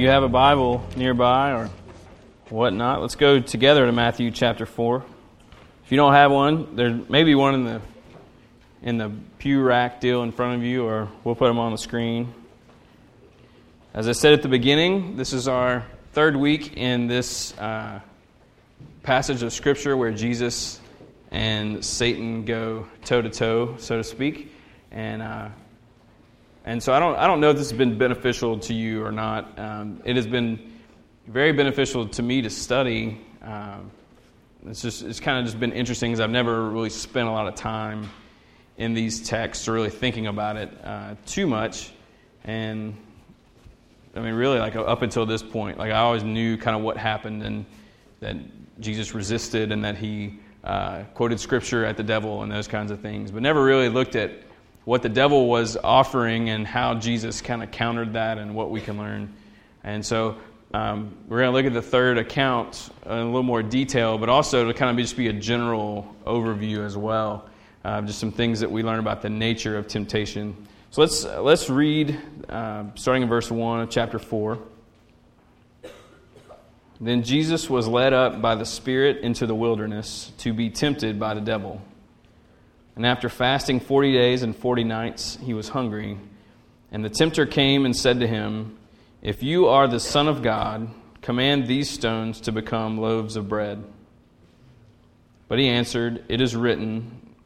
you have a Bible nearby or whatnot, let's go together to Matthew chapter 4. If you don't have one, there may be one in the, in the pew rack deal in front of you, or we'll put them on the screen. As I said at the beginning, this is our third week in this uh, passage of Scripture where Jesus and Satan go toe to toe, so to speak. And uh, and so I don't, I don't know if this has been beneficial to you or not. Um, it has been very beneficial to me to study. Um, it's just it's kind of just been interesting because I've never really spent a lot of time in these texts or really thinking about it uh, too much. And I mean, really, like up until this point, like I always knew kind of what happened and that Jesus resisted and that he uh, quoted scripture at the devil and those kinds of things, but never really looked at what the devil was offering and how Jesus kind of countered that and what we can learn. And so um, we're going to look at the third account in a little more detail, but also to kind of just be a general overview as well. Uh, just some things that we learn about the nature of temptation. So let's, let's read, uh, starting in verse 1 of chapter 4. Then Jesus was led up by the Spirit into the wilderness to be tempted by the devil. And after fasting 40 days and 40 nights, he was hungry. And the tempter came and said to him, If you are the Son of God, command these stones to become loaves of bread. But he answered, It is written,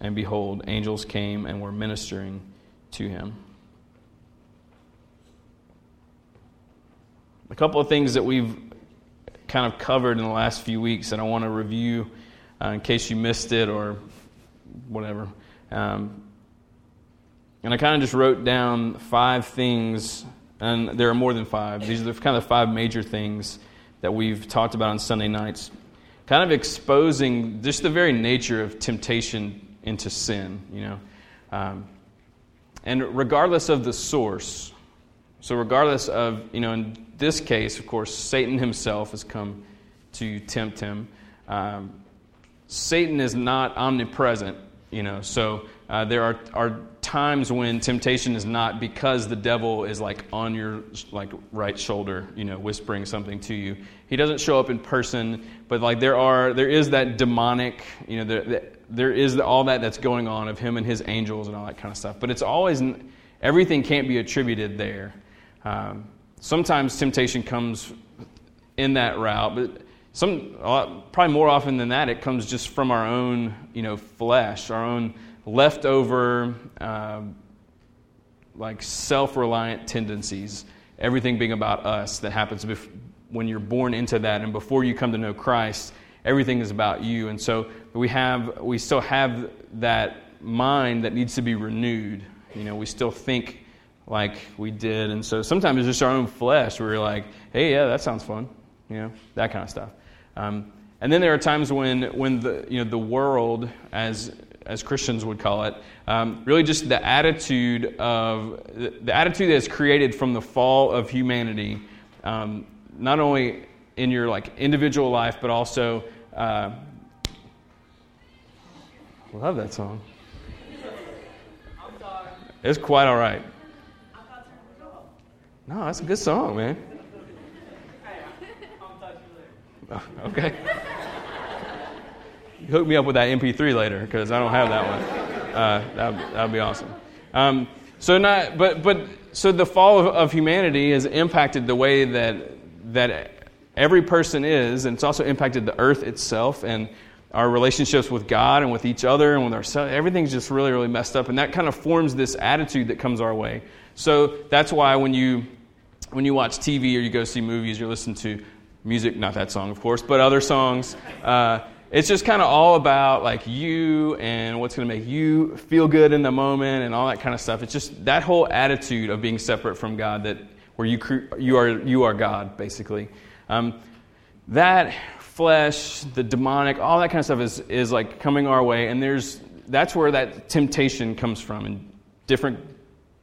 and behold, angels came and were ministering to him. A couple of things that we've kind of covered in the last few weeks that I want to review uh, in case you missed it or whatever. Um, and I kind of just wrote down five things, and there are more than five. These are the kind of the five major things that we've talked about on Sunday nights, kind of exposing just the very nature of temptation into sin, you know. Um, and regardless of the source, so regardless of, you know, in this case, of course, Satan himself has come to tempt him. Um, Satan is not omnipresent you know, so uh, there are, are times when temptation is not because the devil is like on your like right shoulder, you know, whispering something to you. He doesn't show up in person, but like there are there is that demonic, you know, there, there is all that that's going on of him and his angels and all that kind of stuff. But it's always everything can't be attributed there. Um, sometimes temptation comes in that route, but some, probably more often than that, it comes just from our own, you know, flesh, our own leftover, uh, like self-reliant tendencies. Everything being about us that happens bef- when you're born into that, and before you come to know Christ, everything is about you. And so we have, we still have that mind that needs to be renewed. You know, we still think like we did, and so sometimes it's just our own flesh we're like, "Hey, yeah, that sounds fun," you know, that kind of stuff. Um, and then there are times when, when the, you know, the world, as, as Christians would call it, um, really just the attitude of the, the, attitude that's created from the fall of humanity, um, not only in your like individual life, but also. Uh, love that song. It's quite all right. No, that's a good song, man. Okay. Hook me up with that MP3 later because I don't have that one. Uh, that that would be awesome. Um, so not, but but so the fall of, of humanity has impacted the way that that every person is, and it's also impacted the earth itself and our relationships with God and with each other and with ourselves. Everything's just really, really messed up, and that kind of forms this attitude that comes our way. So that's why when you when you watch TV or you go see movies, you listen to music, not that song, of course, but other songs. Uh, it's just kind of all about like you and what's going to make you feel good in the moment and all that kind of stuff. It's just that whole attitude of being separate from God that where you you are you are God basically. Um, that flesh, the demonic, all that kind of stuff is is like coming our way, and there's that's where that temptation comes from in different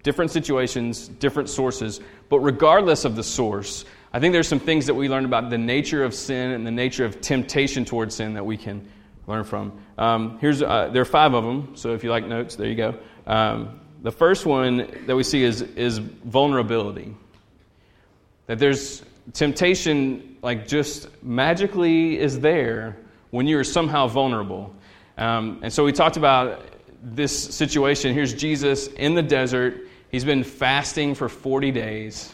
different situations, different sources. But regardless of the source, I think there's some things that we learn about the nature of sin and the nature of temptation towards sin that we can learn from. Um, here's uh, there are five of them, so if you like notes, there you go. Um, the first one that we see is is vulnerability. That there's temptation, like just magically, is there when you're somehow vulnerable. Um, and so we talked about this situation. Here's Jesus in the desert. He's been fasting for 40 days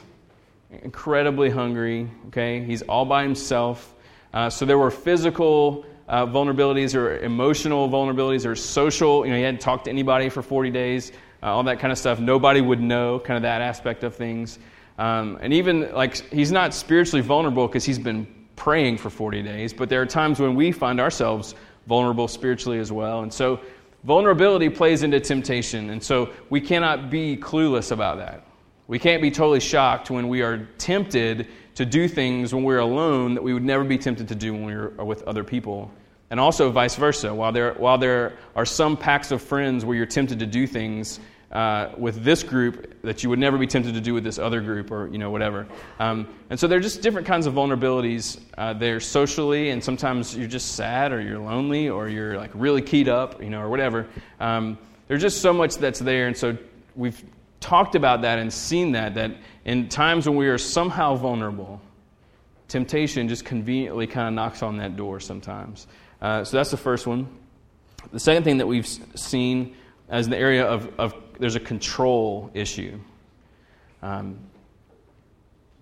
incredibly hungry. Okay, he's all by himself. Uh, so there were physical uh, vulnerabilities, or emotional vulnerabilities, or social. You know, he hadn't talked to anybody for 40 days. Uh, all that kind of stuff. Nobody would know. Kind of that aspect of things. Um, and even like he's not spiritually vulnerable because he's been praying for 40 days. But there are times when we find ourselves vulnerable spiritually as well. And so vulnerability plays into temptation. And so we cannot be clueless about that. We can't be totally shocked when we are tempted to do things when we're alone that we would never be tempted to do when we are with other people. And also vice versa. While there, while there are some packs of friends where you're tempted to do things uh, with this group that you would never be tempted to do with this other group or you know whatever. Um, and so they're just different kinds of vulnerabilities. Uh, socially, and sometimes you're just sad or you're lonely or you're like really keyed up, you know, or whatever. Um, there's just so much that's there, and so we've talked about that and seen that, that in times when we are somehow vulnerable, temptation just conveniently kind of knocks on that door sometimes. Uh, so that's the first one. The second thing that we've seen as the area of, of there's a control issue. Um,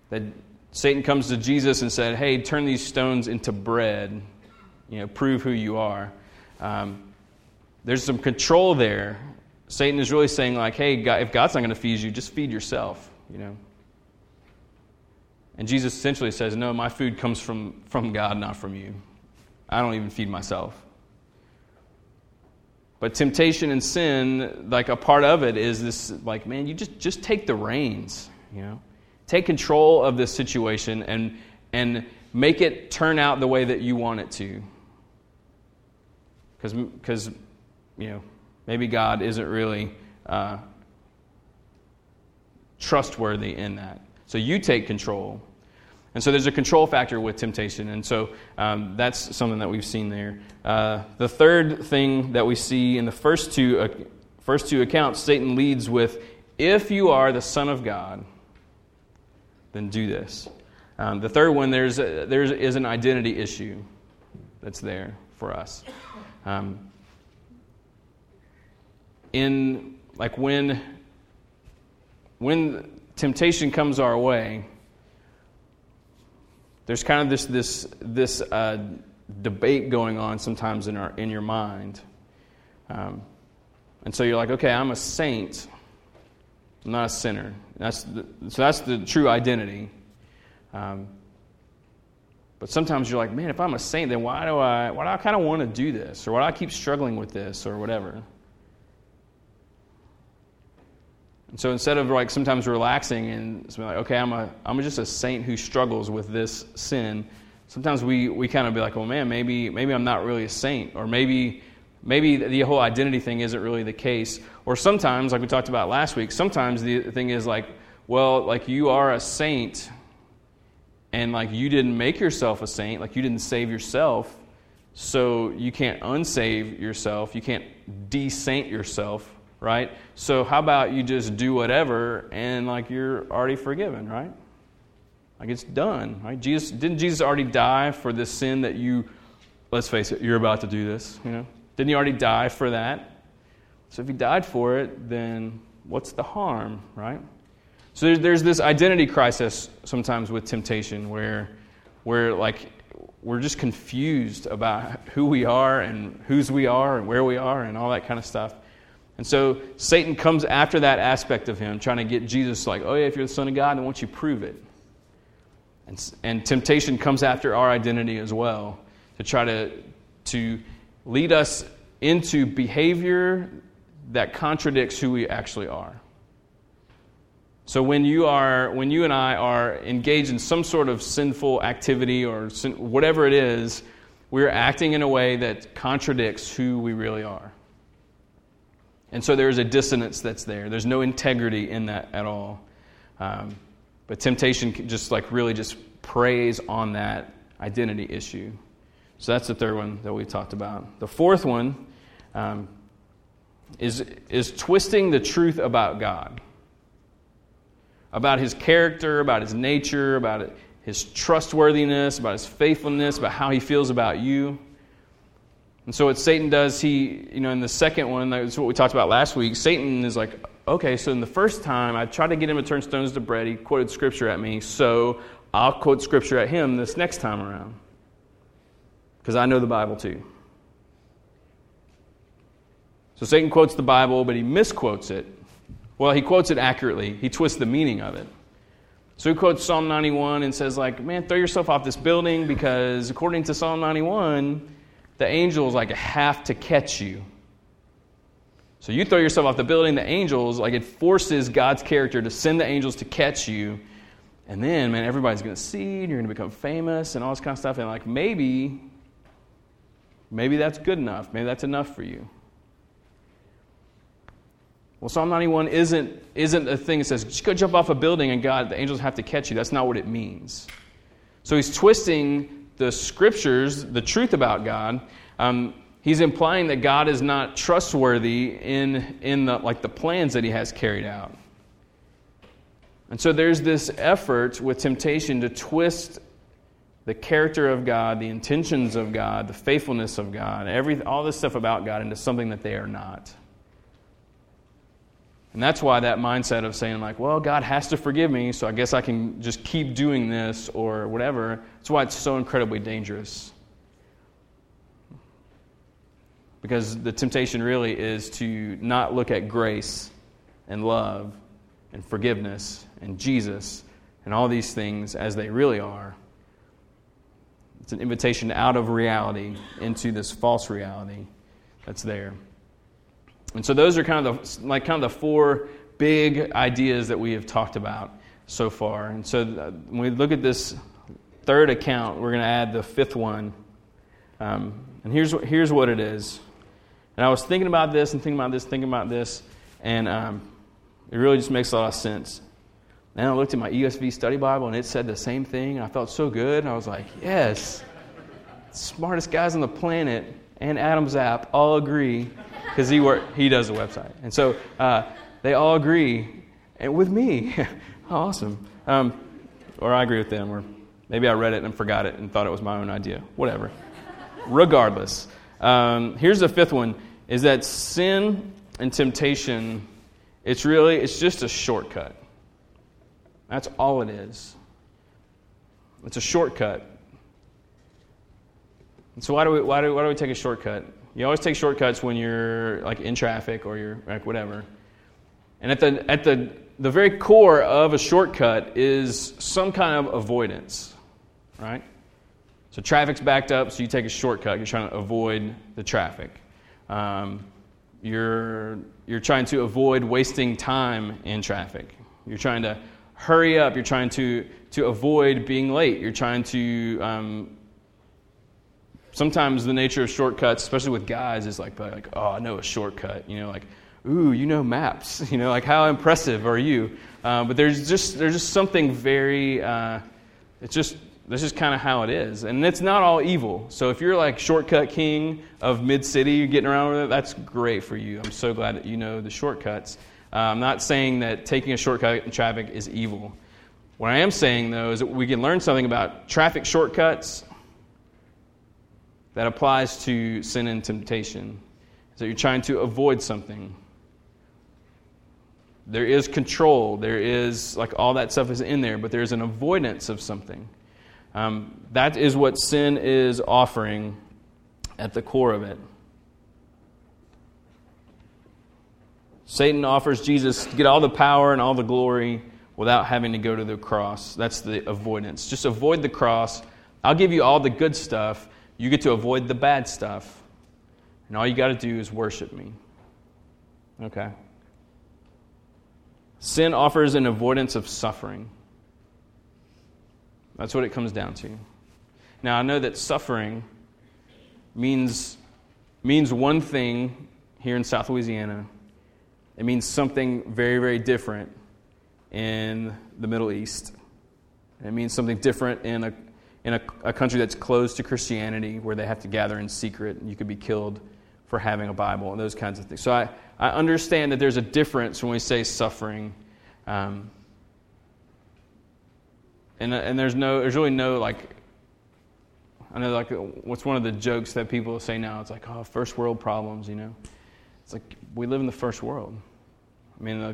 that Satan comes to Jesus and said, "Hey, turn these stones into bread. You know, prove who you are." Um, there's some control there Satan is really saying, like, hey, God, if God's not going to feed you, just feed yourself, you know. And Jesus essentially says, no, my food comes from, from God, not from you. I don't even feed myself. But temptation and sin, like a part of it is this, like, man, you just, just take the reins, you know. Take control of this situation and, and make it turn out the way that you want it to. Because, cuz you know, Maybe God isn't really uh, trustworthy in that. So you take control. And so there's a control factor with temptation. And so um, that's something that we've seen there. Uh, the third thing that we see in the first two, uh, first two accounts, Satan leads with if you are the Son of God, then do this. Um, the third one, there's, a, there is an identity issue that's there for us. Um, in like when when temptation comes our way, there's kind of this this this uh, debate going on sometimes in our in your mind, um, and so you're like, okay, I'm a saint, I'm not a sinner. That's the, so that's the true identity. Um, but sometimes you're like, man, if I'm a saint, then why do I why do I kind of want to do this, or why do I keep struggling with this, or whatever? And so instead of like sometimes relaxing and like, okay, I'm, a, I'm just a saint who struggles with this sin, sometimes we, we kind of be like, well, man, maybe, maybe I'm not really a saint. Or maybe, maybe the whole identity thing isn't really the case. Or sometimes, like we talked about last week, sometimes the thing is like, well, like you are a saint and like you didn't make yourself a saint, like you didn't save yourself, so you can't unsave yourself, you can't de-saint yourself right? So how about you just do whatever and like you're already forgiven, right? Like it's done, right? Jesus didn't Jesus already die for the sin that you let's face it, you're about to do this, you know? Didn't he already die for that? So if he died for it, then what's the harm, right? So there's, there's this identity crisis sometimes with temptation where, where like we're just confused about who we are and whose we are and where we are and all that kind of stuff. And so Satan comes after that aspect of him, trying to get Jesus like, oh yeah, if you're the Son of God, then won't you prove it? And, and temptation comes after our identity as well to try to, to lead us into behavior that contradicts who we actually are. So when you are when you and I are engaged in some sort of sinful activity or sin, whatever it is, we're acting in a way that contradicts who we really are. And so there's a dissonance that's there. There's no integrity in that at all. Um, but temptation just like really just preys on that identity issue. So that's the third one that we talked about. The fourth one um, is, is twisting the truth about God, about his character, about his nature, about his trustworthiness, about his faithfulness, about how he feels about you. And so what Satan does, he, you know, in the second one, that's what we talked about last week, Satan is like, okay, so in the first time, I tried to get him to turn stones to bread. He quoted scripture at me, so I'll quote scripture at him this next time around because I know the Bible too. So Satan quotes the Bible, but he misquotes it. Well, he quotes it accurately, he twists the meaning of it. So he quotes Psalm 91 and says, like, man, throw yourself off this building because according to Psalm 91, the angels like have to catch you. So you throw yourself off the building, the angels, like it forces God's character to send the angels to catch you. And then, man, everybody's going to see, and you're going to become famous and all this kind of stuff. And like maybe Maybe that's good enough. Maybe that's enough for you. Well, Psalm 91 isn't, isn't a thing that says, just go jump off a building and God, the angels have to catch you. That's not what it means. So he's twisting the scriptures, the truth about God. Um, he's implying that God is not trustworthy in, in the, like the plans that he has carried out. And so there's this effort with temptation to twist the character of God, the intentions of God, the faithfulness of God, every, all this stuff about God into something that they are not. And that's why that mindset of saying, like, well, God has to forgive me, so I guess I can just keep doing this or whatever, that's why it's so incredibly dangerous. Because the temptation really is to not look at grace and love and forgiveness and Jesus and all these things as they really are it's an invitation out of reality into this false reality that's there. And so those are kind of the like kind of the four big ideas that we have talked about so far. And so uh, when we look at this third account, we're going to add the fifth one. Um, and here's here's what it is. And I was thinking about this and thinking about this, thinking about this, and um, it really just makes a lot of sense. And I looked at my ESV study Bible and it said the same thing. And I felt so good. And I was like, yes, smartest guys on the planet and Adam's app all agree because he he does the website. And so uh, they all agree and with me. awesome. Um, or I agree with them. Or maybe I read it and forgot it and thought it was my own idea. Whatever. Regardless. Um, here's the fifth one is that sin and temptation, it's really, it's just a shortcut. That's all it is. It's a shortcut. And so why do we why do, why do we take a shortcut? You always take shortcuts when you're like in traffic or you're like whatever. And at the at the the very core of a shortcut is some kind of avoidance, right? So traffic's backed up, so you take a shortcut. You're trying to avoid the traffic. Um, you're you're trying to avoid wasting time in traffic. You're trying to hurry up. You're trying to, to avoid being late. You're trying to. Um, sometimes the nature of shortcuts, especially with guys, is like, like, oh, I know a shortcut. You know, like, ooh, you know maps. You know, like, how impressive are you? Uh, but there's just, there's just something very, uh, it's just this is kind of how it is. And it's not all evil. So if you're like shortcut king of mid city, you're getting around with it, that's great for you. I'm so glad that you know the shortcuts. Uh, I'm not saying that taking a shortcut in traffic is evil. What I am saying, though, is that we can learn something about traffic shortcuts that applies to sin and temptation. So you're trying to avoid something. There is control. There is, like, all that stuff is in there, but there's an avoidance of something. Um, that is what sin is offering at the core of it. Satan offers Jesus to get all the power and all the glory without having to go to the cross. That's the avoidance. Just avoid the cross. I'll give you all the good stuff. You get to avoid the bad stuff. And all you got to do is worship me. Okay? Sin offers an avoidance of suffering. That's what it comes down to. Now, I know that suffering means, means one thing here in South Louisiana, it means something very, very different in the Middle East. It means something different in a, in a, a country that's closed to Christianity where they have to gather in secret and you could be killed for having a Bible and those kinds of things. So I, I understand that there's a difference when we say suffering. Um, and, and there's no, there's really no like, I know like what's one of the jokes that people say now? It's like, oh, first world problems, you know? It's like we live in the first world. I mean, uh,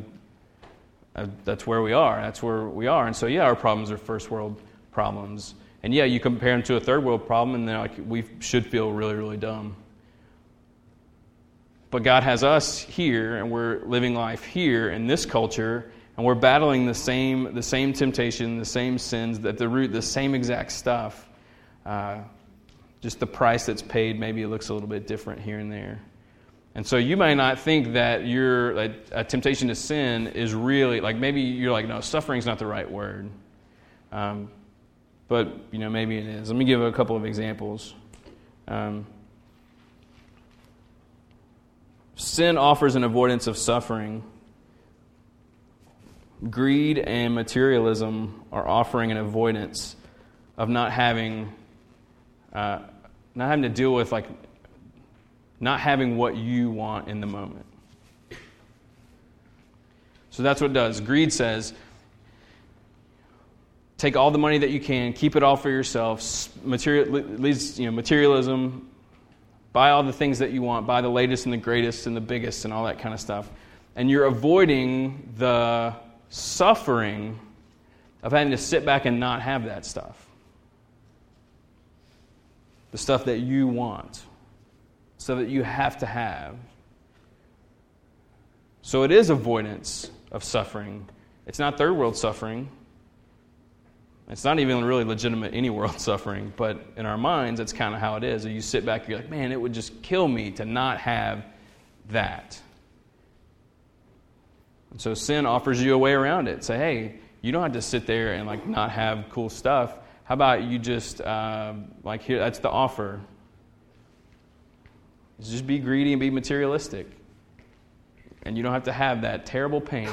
uh, that's where we are. That's where we are. And so, yeah, our problems are first world problems. And yeah, you compare them to a third world problem, and then like, we should feel really, really dumb. But God has us here, and we're living life here in this culture, and we're battling the same, the same temptation, the same sins, at the root, the same exact stuff. Uh, just the price that's paid, maybe it looks a little bit different here and there. And so you may not think that your like, a temptation to sin is really like maybe you're like no suffering's not the right word, um, but you know maybe it is. Let me give a couple of examples. Um, sin offers an avoidance of suffering. Greed and materialism are offering an avoidance of not having, uh, not having to deal with like not having what you want in the moment. So that's what it does. Greed says, take all the money that you can, keep it all for yourself. Material, leads, you know, materialism, buy all the things that you want, buy the latest and the greatest and the biggest and all that kind of stuff. And you're avoiding the suffering of having to sit back and not have that stuff. The stuff that you want so that you have to have. So it is avoidance of suffering. It's not third world suffering. It's not even really legitimate any world suffering, but in our minds, it's kind of how it is. You sit back, you're like, man, it would just kill me to not have that. And so sin offers you a way around it. Say, hey, you don't have to sit there and like not have cool stuff. How about you just uh, like here? That's the offer. Just be greedy and be materialistic. And you don't have to have that terrible pain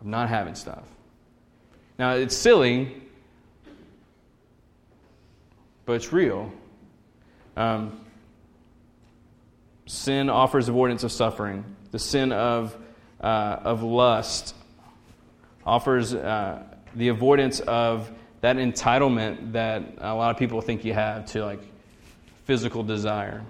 of not having stuff. Now, it's silly, but it's real. Um, sin offers avoidance of suffering. The sin of, uh, of lust offers uh, the avoidance of that entitlement that a lot of people think you have to like physical desire.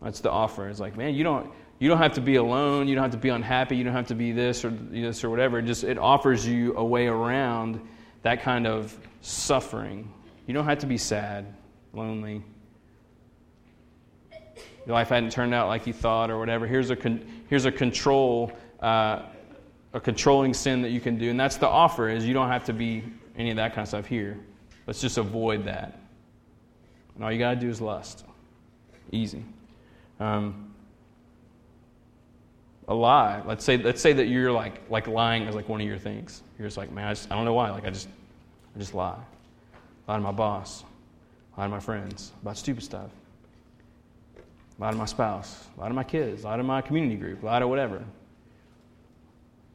That's the offer. It's like, man, you don't you don't have to be alone. You don't have to be unhappy. You don't have to be this or this or whatever. It just it offers you a way around that kind of suffering. You don't have to be sad, lonely. Your life hadn't turned out like you thought or whatever. Here's a con- here's a control uh, a controlling sin that you can do, and that's the offer. Is you don't have to be any of that kind of stuff here. Let's just avoid that. And all you got to do is lust. Easy. Um, a lie. Let's say, let's say that you're like, like lying is like one of your things. You're just like, man, I, just, I don't know why. Like, I just, I just lie. Lie to my boss. Lie to my friends about stupid stuff. Lie to my spouse. Lie to my kids. Lie to my community group. Lie to whatever.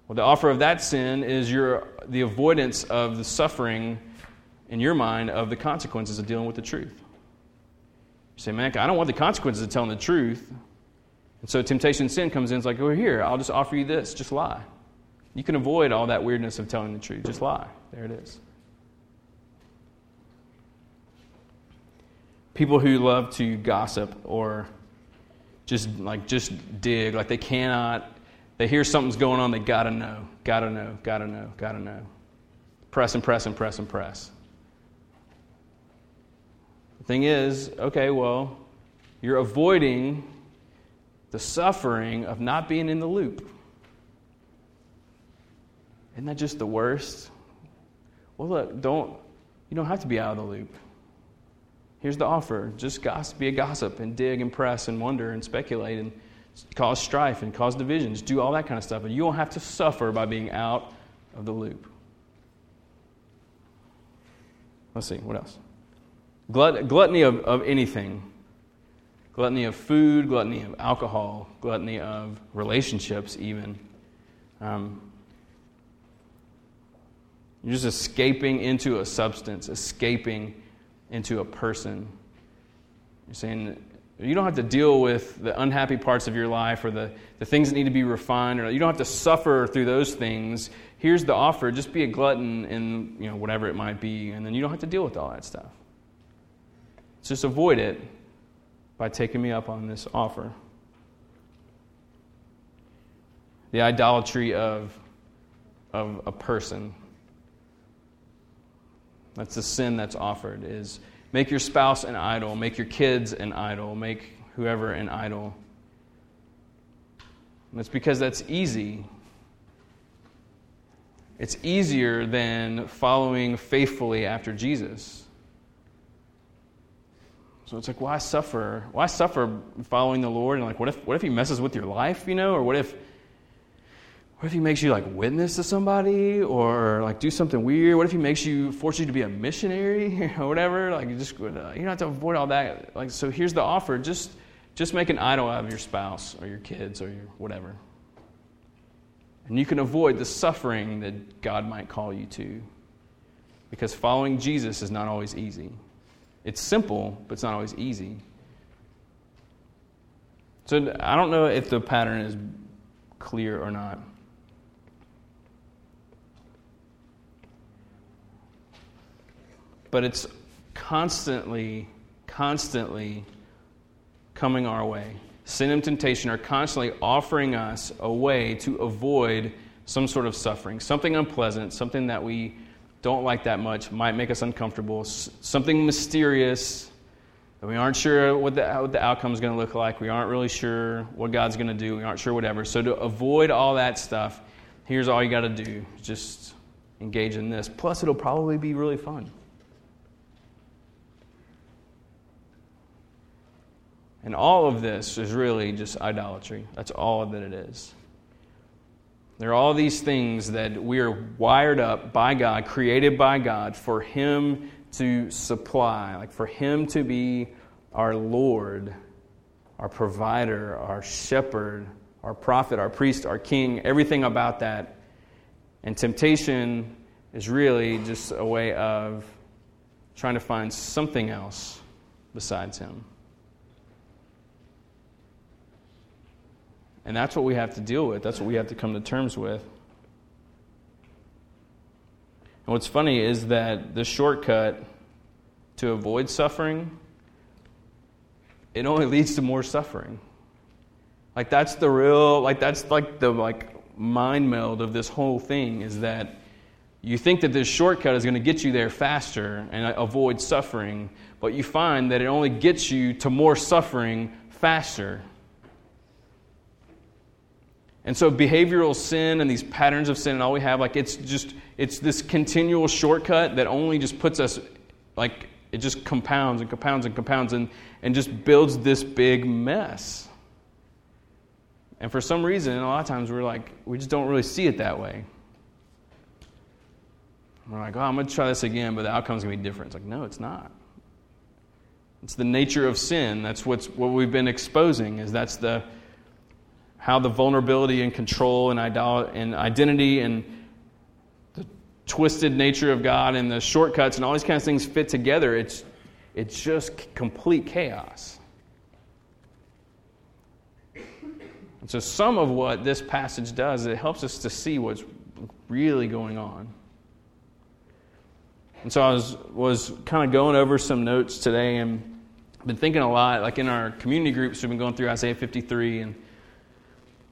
Well, the offer of that sin is your, the avoidance of the suffering in your mind of the consequences of dealing with the truth. You say, man, I don't want the consequences of telling the truth. And so temptation sin comes in, it's like, oh, here, I'll just offer you this, just lie. You can avoid all that weirdness of telling the truth, just lie. There it is. People who love to gossip or just like just dig, like they cannot they hear something's going on, they gotta know, gotta know, gotta know, gotta know. Press and press and press and press. The thing is, okay, well, you're avoiding the suffering of not being in the loop. Isn't that just the worst? Well, look, don't you don't have to be out of the loop. Here's the offer: just gossip, be a gossip, and dig and press and wonder and speculate and cause strife and cause divisions, do all that kind of stuff. And you don't have to suffer by being out of the loop. Let's see, what else? Glut- gluttony of, of anything gluttony of food, gluttony of alcohol, gluttony of relationships, even. Um, you're just escaping into a substance, escaping into a person. You're saying, you don't have to deal with the unhappy parts of your life or the, the things that need to be refined, or you don't have to suffer through those things. Here's the offer just be a glutton in you know, whatever it might be, and then you don't have to deal with all that stuff. Just avoid it by taking me up on this offer. The idolatry of, of a person. That's the sin that's offered is Make your spouse an idol. Make your kids an idol. Make whoever an idol. And it's because that's easy. It's easier than following faithfully after Jesus. So it's like, why suffer? Why suffer following the Lord? And like, what if, what if He messes with your life, you know? Or what if what if he makes you like witness to somebody or like do something weird? What if he makes you force you to be a missionary or whatever? Like you just uh, you don't have to avoid all that. Like so, here's the offer: just just make an idol out of your spouse or your kids or your whatever, and you can avoid the suffering that God might call you to. Because following Jesus is not always easy. It's simple, but it's not always easy. So I don't know if the pattern is clear or not. but it's constantly, constantly coming our way. Sin and temptation are constantly offering us a way to avoid some sort of suffering, something unpleasant, something that we don't like that much, might make us uncomfortable, something mysterious that we aren't sure what the, what the outcome is going to look like. We aren't really sure what God's going to do. We aren't sure whatever. So, to avoid all that stuff, here's all you got to do just engage in this. Plus, it'll probably be really fun. And all of this is really just idolatry. That's all that it is. There are all these things that we are wired up by God, created by God, for Him to supply, like for Him to be our Lord, our provider, our shepherd, our prophet, our priest, our king, everything about that. And temptation is really just a way of trying to find something else besides Him. And that's what we have to deal with. That's what we have to come to terms with. And what's funny is that the shortcut to avoid suffering, it only leads to more suffering. Like that's the real like that's like the like mind meld of this whole thing is that you think that this shortcut is going to get you there faster and avoid suffering, but you find that it only gets you to more suffering faster. And so behavioral sin and these patterns of sin and all we have, like it's just it's this continual shortcut that only just puts us like it just compounds and compounds and compounds and, and just builds this big mess. And for some reason, a lot of times we're like, we just don't really see it that way. We're like, oh, I'm going to try this again, but the outcome's going to be different. It's like, no, it's not. It's the nature of sin. That's what's, what we've been exposing, is that's the, how the vulnerability and control and, and identity and the twisted nature of God and the shortcuts and all these kinds of things fit together, it's, it's just complete chaos. And so, some of what this passage does, it helps us to see what's really going on. And so, I was, was kind of going over some notes today and been thinking a lot, like in our community groups, we've been going through Isaiah 53 and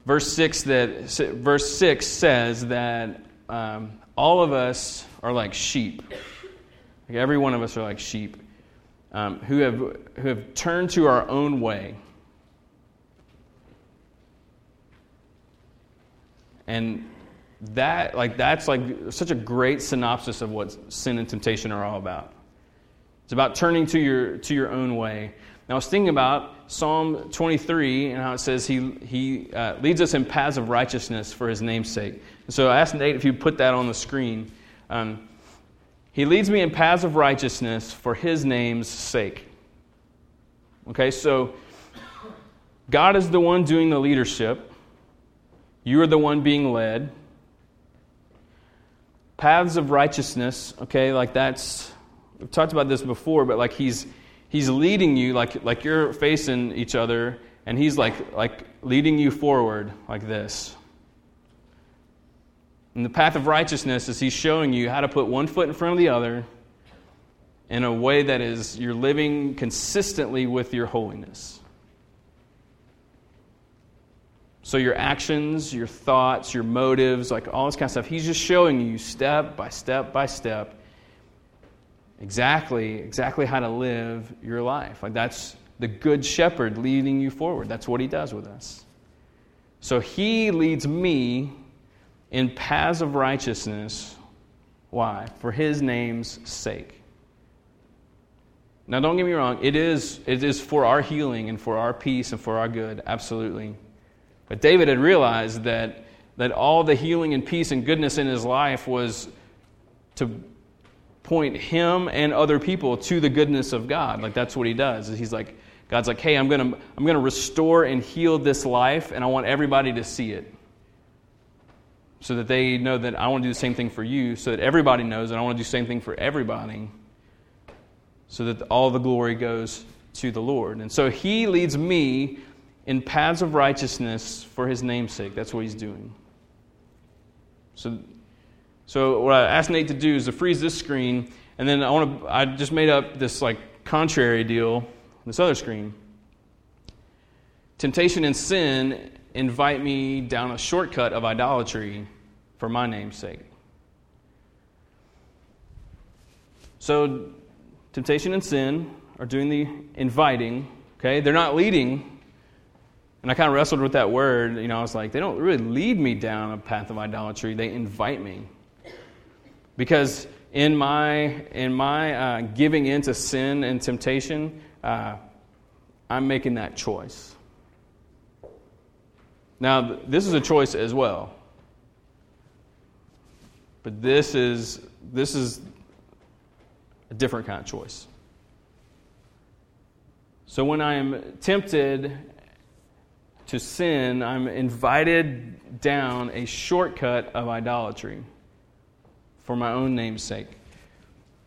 verse 6 that verse 6 says that um, all of us are like sheep. Like every one of us are like sheep um, who have who have turned to our own way. And that like that's like such a great synopsis of what sin and temptation are all about. It's about turning to your to your own way now, I was thinking about Psalm 23 and how it says he, he uh, leads us in paths of righteousness for his name's sake. And so I asked Nate if you put that on the screen. Um, he leads me in paths of righteousness for his name's sake. Okay, so God is the one doing the leadership, you are the one being led. Paths of righteousness, okay, like that's, we've talked about this before, but like he's he's leading you like, like you're facing each other, and he's like, like leading you forward like this. And the path of righteousness is he's showing you how to put one foot in front of the other in a way that is you're living consistently with your holiness. So, your actions, your thoughts, your motives, like all this kind of stuff, he's just showing you step by step by step exactly exactly how to live your life. Like that's the good shepherd leading you forward. That's what he does with us. So he leads me in paths of righteousness. Why? For his name's sake. Now don't get me wrong. It is it is for our healing and for our peace and for our good absolutely. But david had realized that that all the healing and peace and goodness in his life was to point him and other people to the goodness of God. Like that's what he does. He's like, God's like, hey, I'm gonna I'm gonna restore and heal this life, and I want everybody to see it. So that they know that I want to do the same thing for you, so that everybody knows, that I want to do the same thing for everybody, so that all the glory goes to the Lord. And so he leads me in paths of righteousness for his namesake. That's what he's doing. So so what I asked Nate to do is to freeze this screen, and then I want to. I just made up this like contrary deal, this other screen. Temptation and sin invite me down a shortcut of idolatry for my name's sake. So, temptation and sin are doing the inviting, okay? They're not leading. And I kind of wrestled with that word. You know, I was like, they don't really lead me down a path of idolatry, they invite me. Because in my, in my uh, giving into sin and temptation, uh, I'm making that choice. Now, this is a choice as well. But this is, this is a different kind of choice. So when I am tempted to sin, I'm invited down a shortcut of idolatry for my own name's sake.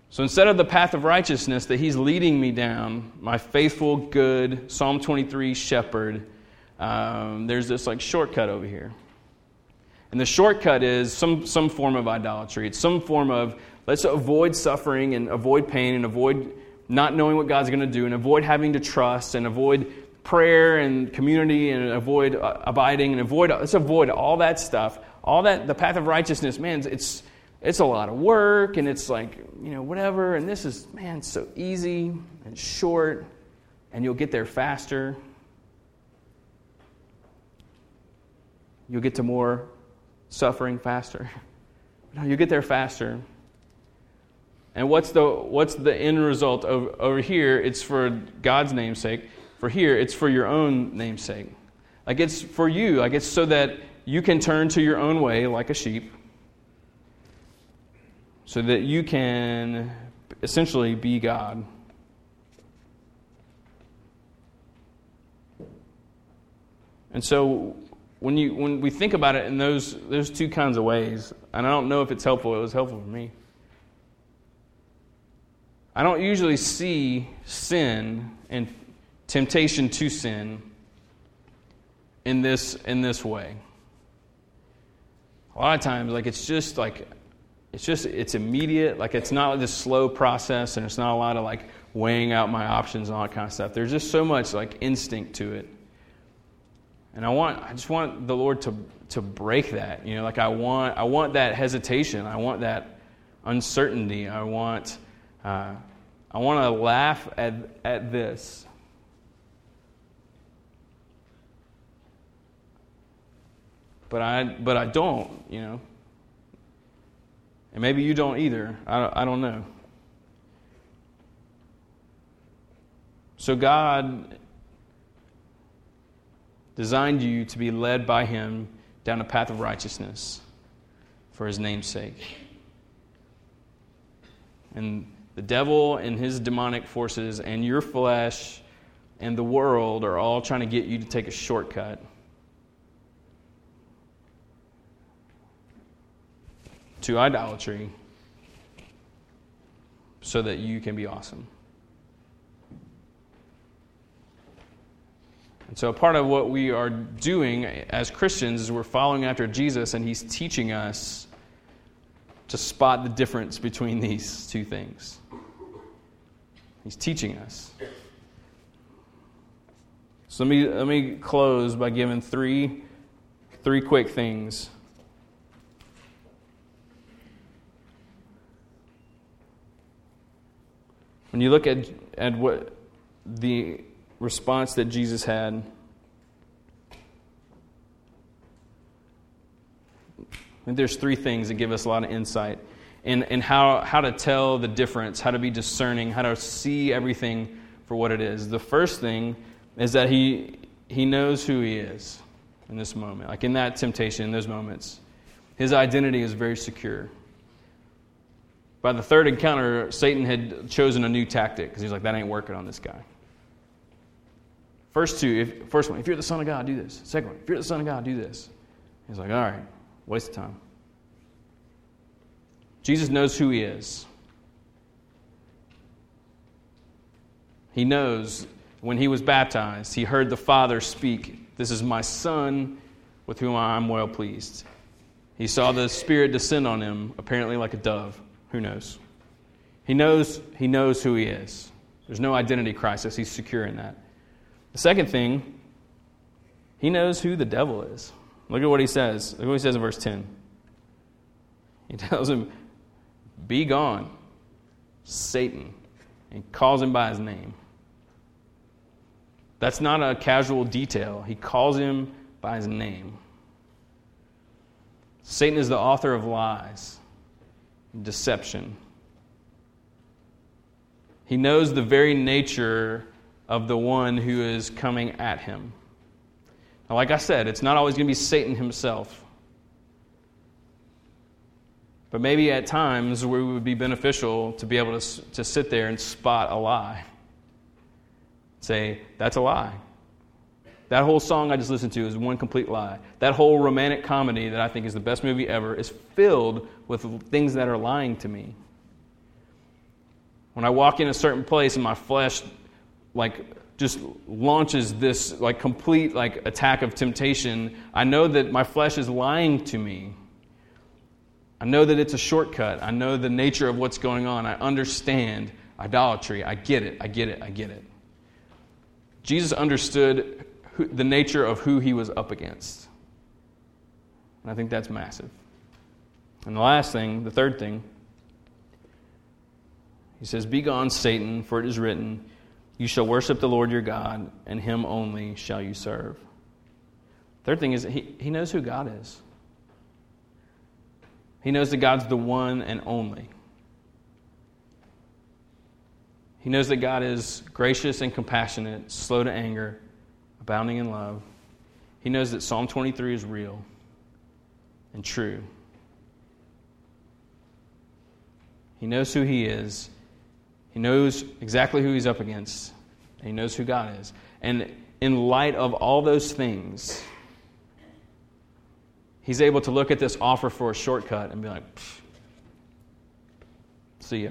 So instead of the path of righteousness that he's leading me down, my faithful, good Psalm 23 shepherd, um, there's this like shortcut over here. And the shortcut is some, some form of idolatry. It's some form of let's avoid suffering and avoid pain and avoid not knowing what God's going to do and avoid having to trust and avoid prayer and community and avoid uh, abiding and avoid let's avoid all that stuff. All that the path of righteousness, man, it's it's a lot of work and it's like, you know, whatever. And this is, man, so easy and short, and you'll get there faster. You'll get to more suffering faster. No, you get there faster. And what's the, what's the end result over, over here? It's for God's namesake. For here, it's for your own namesake. Like it's for you. Like it's so that you can turn to your own way like a sheep so that you can essentially be God. And so when, you, when we think about it in those, those two kinds of ways, and I don't know if it's helpful, it was helpful for me. I don't usually see sin and temptation to sin in this, in this way. A lot of times, like it's just like it's just it's immediate. Like it's not this slow process, and it's not a lot of like weighing out my options and all that kind of stuff. There's just so much like instinct to it. And I want I just want the Lord to to break that. You know, like I want I want that hesitation. I want that uncertainty. I want uh, I want to laugh at at this. But I but I don't. You know. And maybe you don't either. I, I don't know. So God designed you to be led by Him down a path of righteousness for His name's sake. And the devil and his demonic forces and your flesh and the world are all trying to get you to take a shortcut. To idolatry so that you can be awesome. And so, part of what we are doing as Christians is we're following after Jesus, and He's teaching us to spot the difference between these two things. He's teaching us. So let me, let me close by giving three, three quick things. When you look at, at what the response that Jesus had. There's three things that give us a lot of insight in, in how, how to tell the difference, how to be discerning, how to see everything for what it is. The first thing is that he, he knows who he is in this moment. Like in that temptation, in those moments, his identity is very secure. By the third encounter, Satan had chosen a new tactic because he's like, that ain't working on this guy. First two, if, first one, if you're the Son of God, do this. Second one, if you're the Son of God, do this. He's like, all right, waste of time. Jesus knows who he is. He knows when he was baptized, he heard the Father speak, This is my Son with whom I am well pleased. He saw the Spirit descend on him, apparently like a dove. Who knows? He knows, he knows who he is. There's no identity crisis. He's secure in that. The second thing, he knows who the devil is. Look at what he says. Look what he says in verse 10. He tells him, Be gone, Satan, and calls him by his name. That's not a casual detail. He calls him by his name. Satan is the author of lies, deception. He knows the very nature of the one who is coming at him. Now, like I said, it's not always going to be Satan himself. But maybe at times it would be beneficial to be able to, to sit there and spot a lie. Say, that's a lie. That whole song I just listened to is one complete lie. That whole romantic comedy that I think is the best movie ever is filled with things that are lying to me. When I walk in a certain place and my flesh like just launches this like complete like attack of temptation i know that my flesh is lying to me. I know that it's a shortcut. I know the nature of what's going on. I understand idolatry. I get it. I get it. I get it. Jesus understood who, the nature of who he was up against and i think that's massive and the last thing the third thing he says be gone satan for it is written you shall worship the Lord your God, and him only shall you serve. Third thing is, he, he knows who God is. He knows that God's the one and only. He knows that God is gracious and compassionate, slow to anger, abounding in love. He knows that Psalm 23 is real and true. He knows who He is, he knows exactly who he's up against, and he knows who God is. And in light of all those things, he's able to look at this offer for a shortcut and be like, see ya.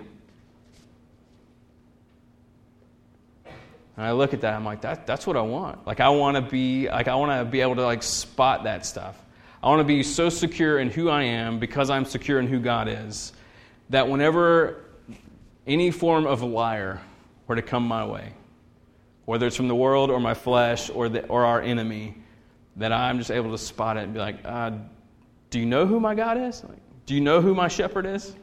And I look at that, I'm like, that, that's what I want. Like, I want to be, like, I want to be able to, like, spot that stuff. I want to be so secure in who I am because I'm secure in who God is that whenever any form of liar were to come my way, whether it's from the world or my flesh or, the, or our enemy, that I'm just able to spot it and be like, uh, do you know who my God is? Like, do you know who my shepherd is?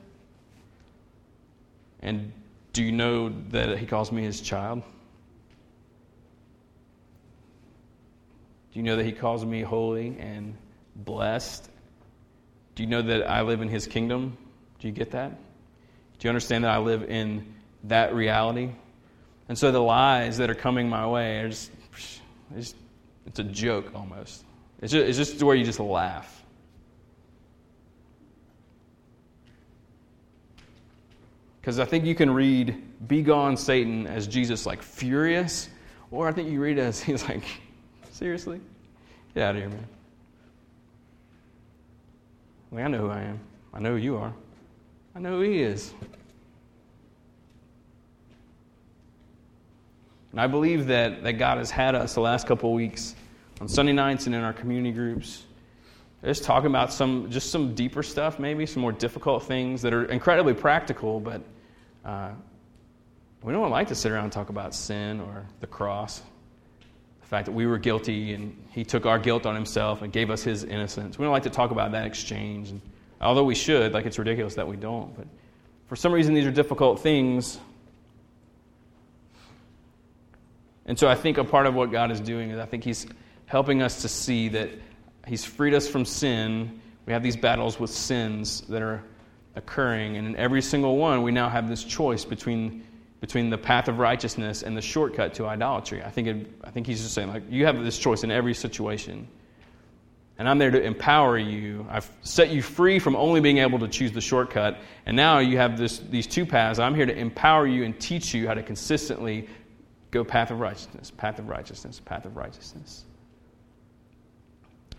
And do you know that he calls me his child? Do you know that he calls me holy and blessed? Do you know that I live in his kingdom? Do you get that? Do you understand that I live in that reality? And so the lies that are coming my way are just, it's, it's a joke almost. It's just, it's just where you just laugh. Because I think you can read Be Gone, Satan, as Jesus like furious, or I think you read it as he's like, Seriously? Get out of here, man. I know who I am. I know who you are. I know who he is. And I believe that, that God has had us the last couple of weeks on Sunday nights and in our community groups. Just talking about some just some deeper stuff, maybe some more difficult things that are incredibly practical, but uh, we don't like to sit around and talk about sin or the cross the fact that we were guilty and he took our guilt on himself and gave us his innocence. We don't like to talk about that exchange. And although we should, like it's ridiculous that we don't. But for some reason, these are difficult things. And so I think a part of what God is doing is I think he's helping us to see that he's freed us from sin. We have these battles with sins that are occurring. And in every single one, we now have this choice between between the path of righteousness and the shortcut to idolatry. I think, it, I think he's just saying, like, you have this choice in every situation. And I'm there to empower you. I've set you free from only being able to choose the shortcut. And now you have this, these two paths. I'm here to empower you and teach you how to consistently go path of righteousness, path of righteousness, path of righteousness.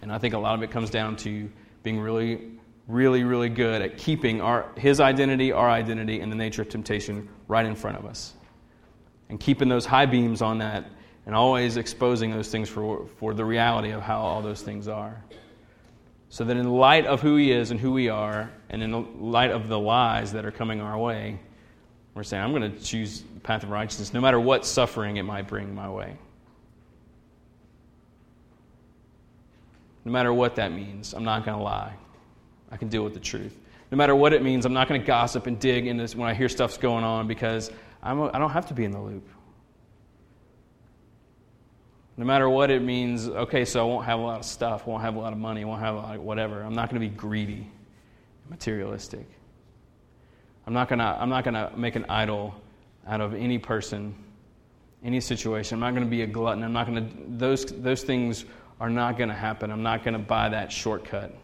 And I think a lot of it comes down to being really really, really good at keeping our, his identity, our identity, and the nature of temptation right in front of us. And keeping those high beams on that and always exposing those things for, for the reality of how all those things are. So that in light of who he is and who we are, and in light of the lies that are coming our way, we're saying, I'm going to choose the path of righteousness no matter what suffering it might bring my way. No matter what that means, I'm not going to lie. I can deal with the truth. No matter what it means, I'm not going to gossip and dig into this when I hear stuff's going on because I'm a, I don't have to be in the loop. No matter what it means, okay, so I won't have a lot of stuff, won't have a lot of money, won't have a lot of whatever. I'm not going to be greedy, materialistic. I'm not going to I'm not going to make an idol out of any person, any situation. I'm not going to be a glutton. I'm not going to those those things are not going to happen. I'm not going to buy that shortcut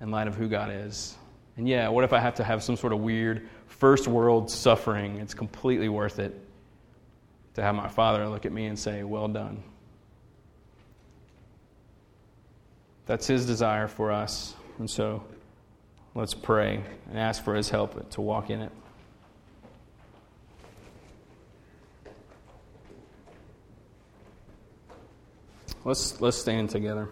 in light of who God is. And yeah, what if I have to have some sort of weird first world suffering? It's completely worth it to have my father look at me and say, Well done. That's his desire for us. And so let's pray and ask for his help to walk in it. Let's, let's stand together.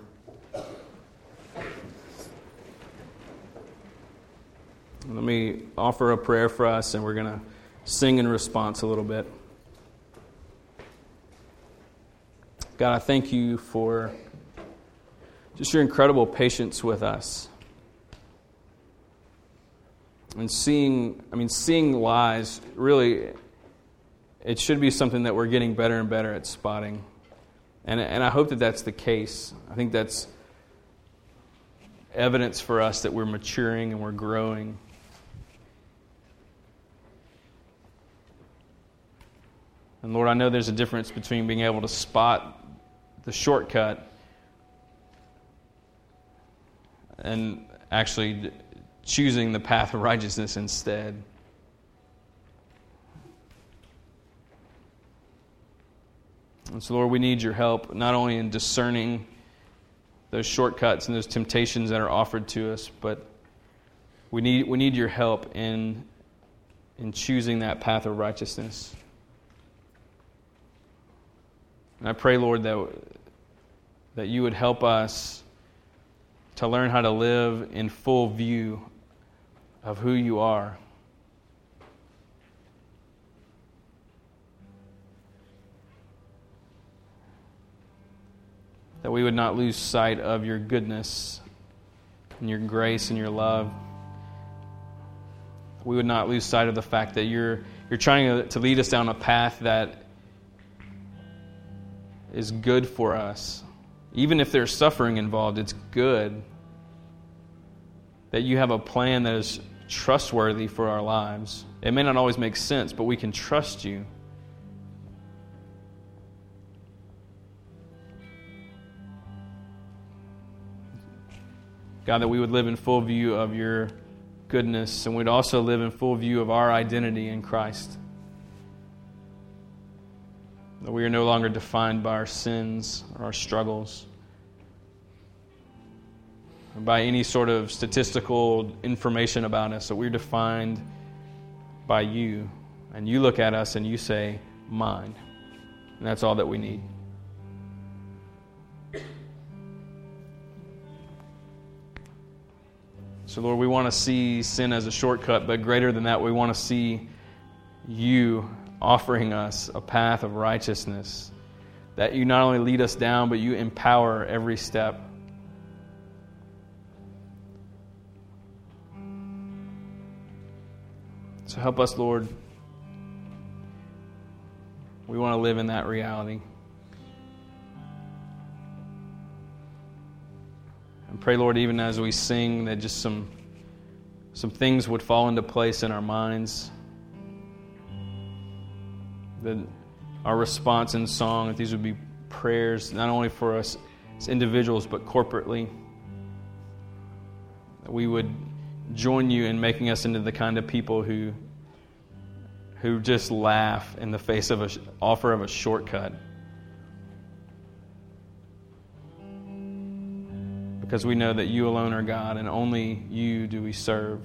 Let me offer a prayer for us, and we're going to sing in response a little bit. God, I thank you for just your incredible patience with us. And seeing, I mean, seeing lies, really, it should be something that we're getting better and better at spotting. And, and I hope that that's the case. I think that's evidence for us that we're maturing and we're growing. And Lord, I know there's a difference between being able to spot the shortcut and actually choosing the path of righteousness instead. And so, Lord, we need your help not only in discerning those shortcuts and those temptations that are offered to us, but we need, we need your help in, in choosing that path of righteousness. And I pray, Lord, that, that you would help us to learn how to live in full view of who you are. That we would not lose sight of your goodness and your grace and your love. We would not lose sight of the fact that you're, you're trying to lead us down a path that is good for us. Even if there's suffering involved, it's good. That you have a plan that is trustworthy for our lives. It may not always make sense, but we can trust you. God, that we would live in full view of your goodness and we'd also live in full view of our identity in Christ. That we are no longer defined by our sins or our struggles by any sort of statistical information about us, that we're defined by you. And you look at us and you say, Mine. And that's all that we need. So, Lord, we want to see sin as a shortcut, but greater than that, we want to see you offering us a path of righteousness. That you not only lead us down, but you empower every step. So help us, Lord. We want to live in that reality. And pray, Lord, even as we sing, that just some, some things would fall into place in our minds. That our response in song, that these would be prayers not only for us as individuals, but corporately. That we would join you in making us into the kind of people who, who just laugh in the face of an offer of a shortcut. Because we know that you alone are God and only you do we serve.